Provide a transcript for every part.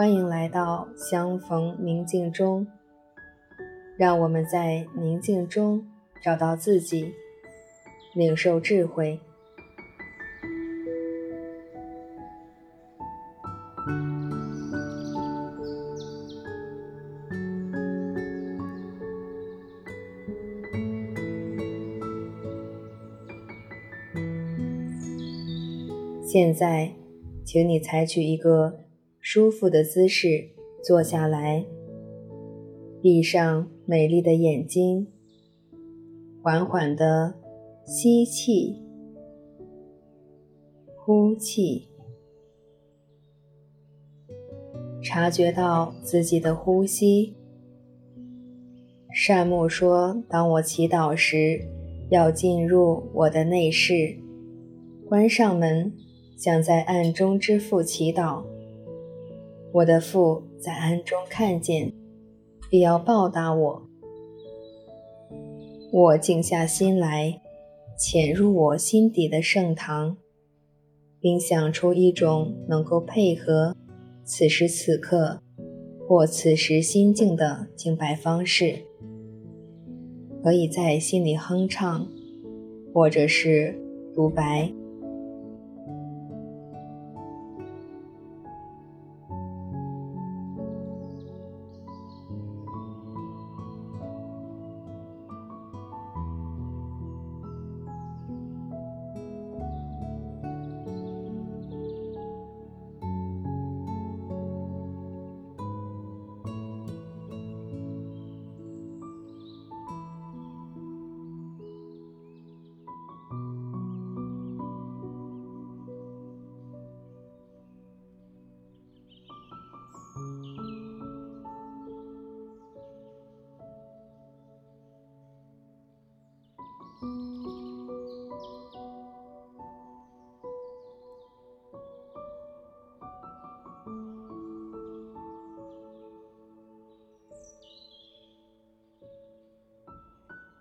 欢迎来到相逢宁静中。让我们在宁静中找到自己，领受智慧。现在，请你采取一个舒服的姿势坐下来，闭上美丽的眼睛，缓缓地吸气、呼气，察觉到自己的呼吸。善木说：“当我祈祷时，要进入我的内室，关上门。”想在暗中之父祈祷，我的父在暗中看见，必要报答我。我静下心来，潜入我心底的圣堂，并想出一种能够配合此时此刻或此时心境的敬拜方式，可以在心里哼唱，或者是独白。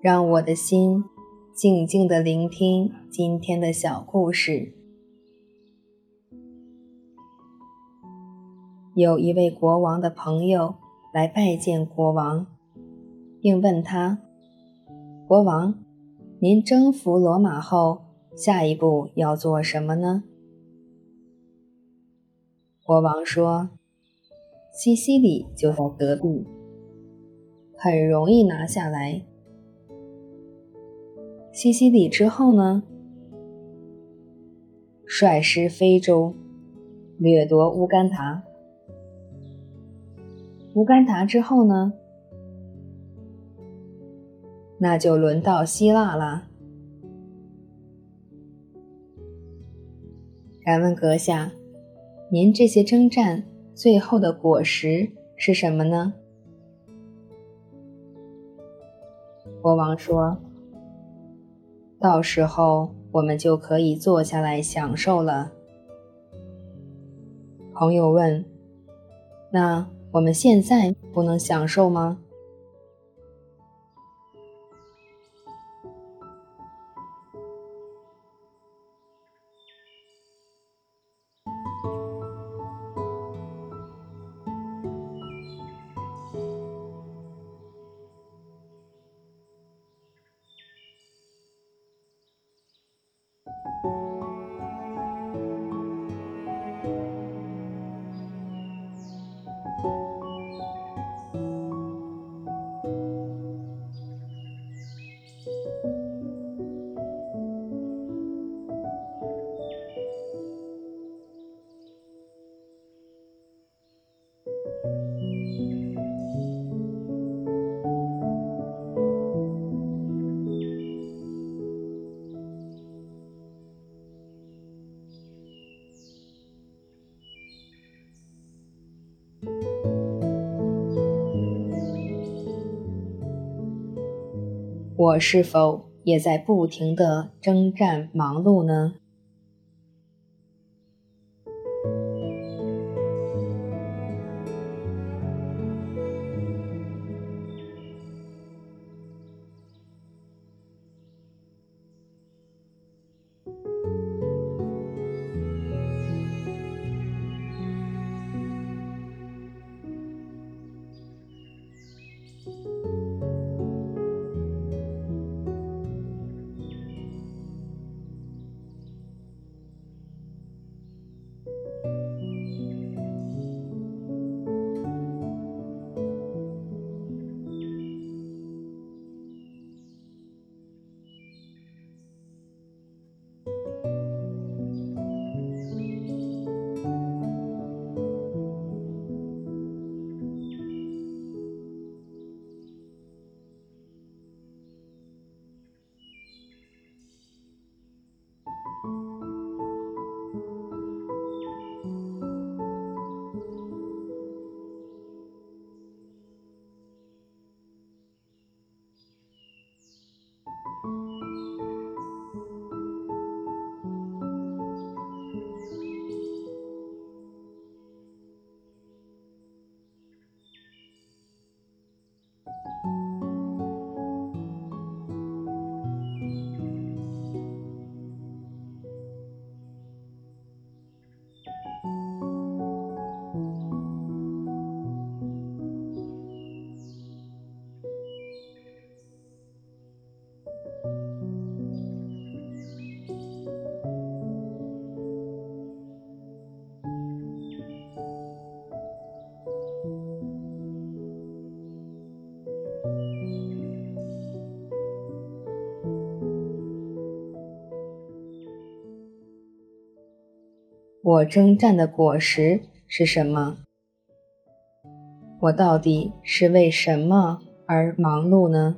让我的心静静的聆听今天的小故事。有一位国王的朋友来拜见国王，并问他：“国王，您征服罗马后，下一步要做什么呢？”国王说：“西西里就在隔壁，很容易拿下来。”西西里之后呢？率师非洲，掠夺乌干达。乌干达之后呢？那就轮到希腊了。敢问阁下，您这些征战最后的果实是什么呢？国王说：“到时候我们就可以坐下来享受了。”朋友问：“那我们现在不能享受吗？”我是否也在不停的征战忙碌呢？我征战的果实是什么？我到底是为什么而忙碌呢？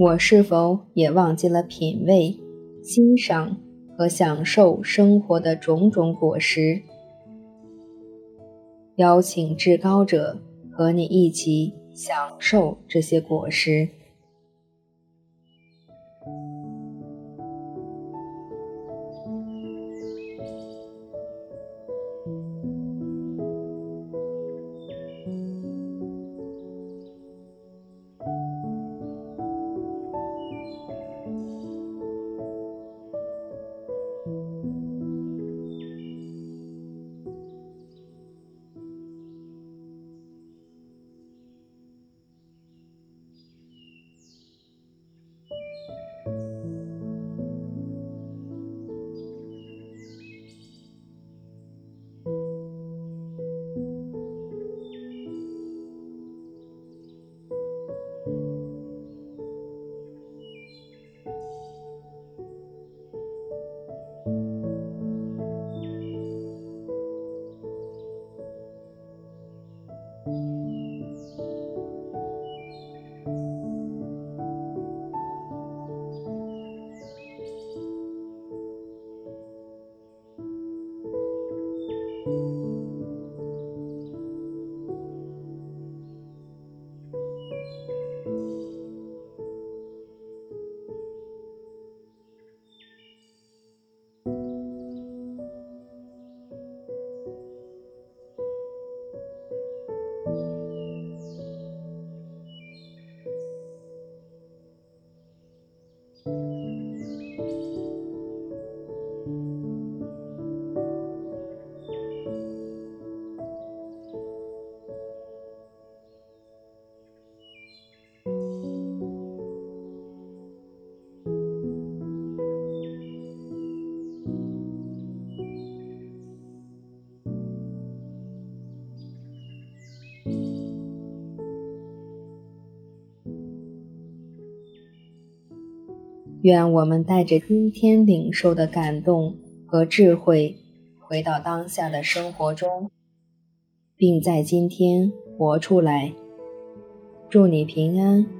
我是否也忘记了品味、欣赏和享受生活的种种果实？邀请至高者和你一起享受这些果实。愿我们带着今天领受的感动和智慧，回到当下的生活中，并在今天活出来。祝你平安。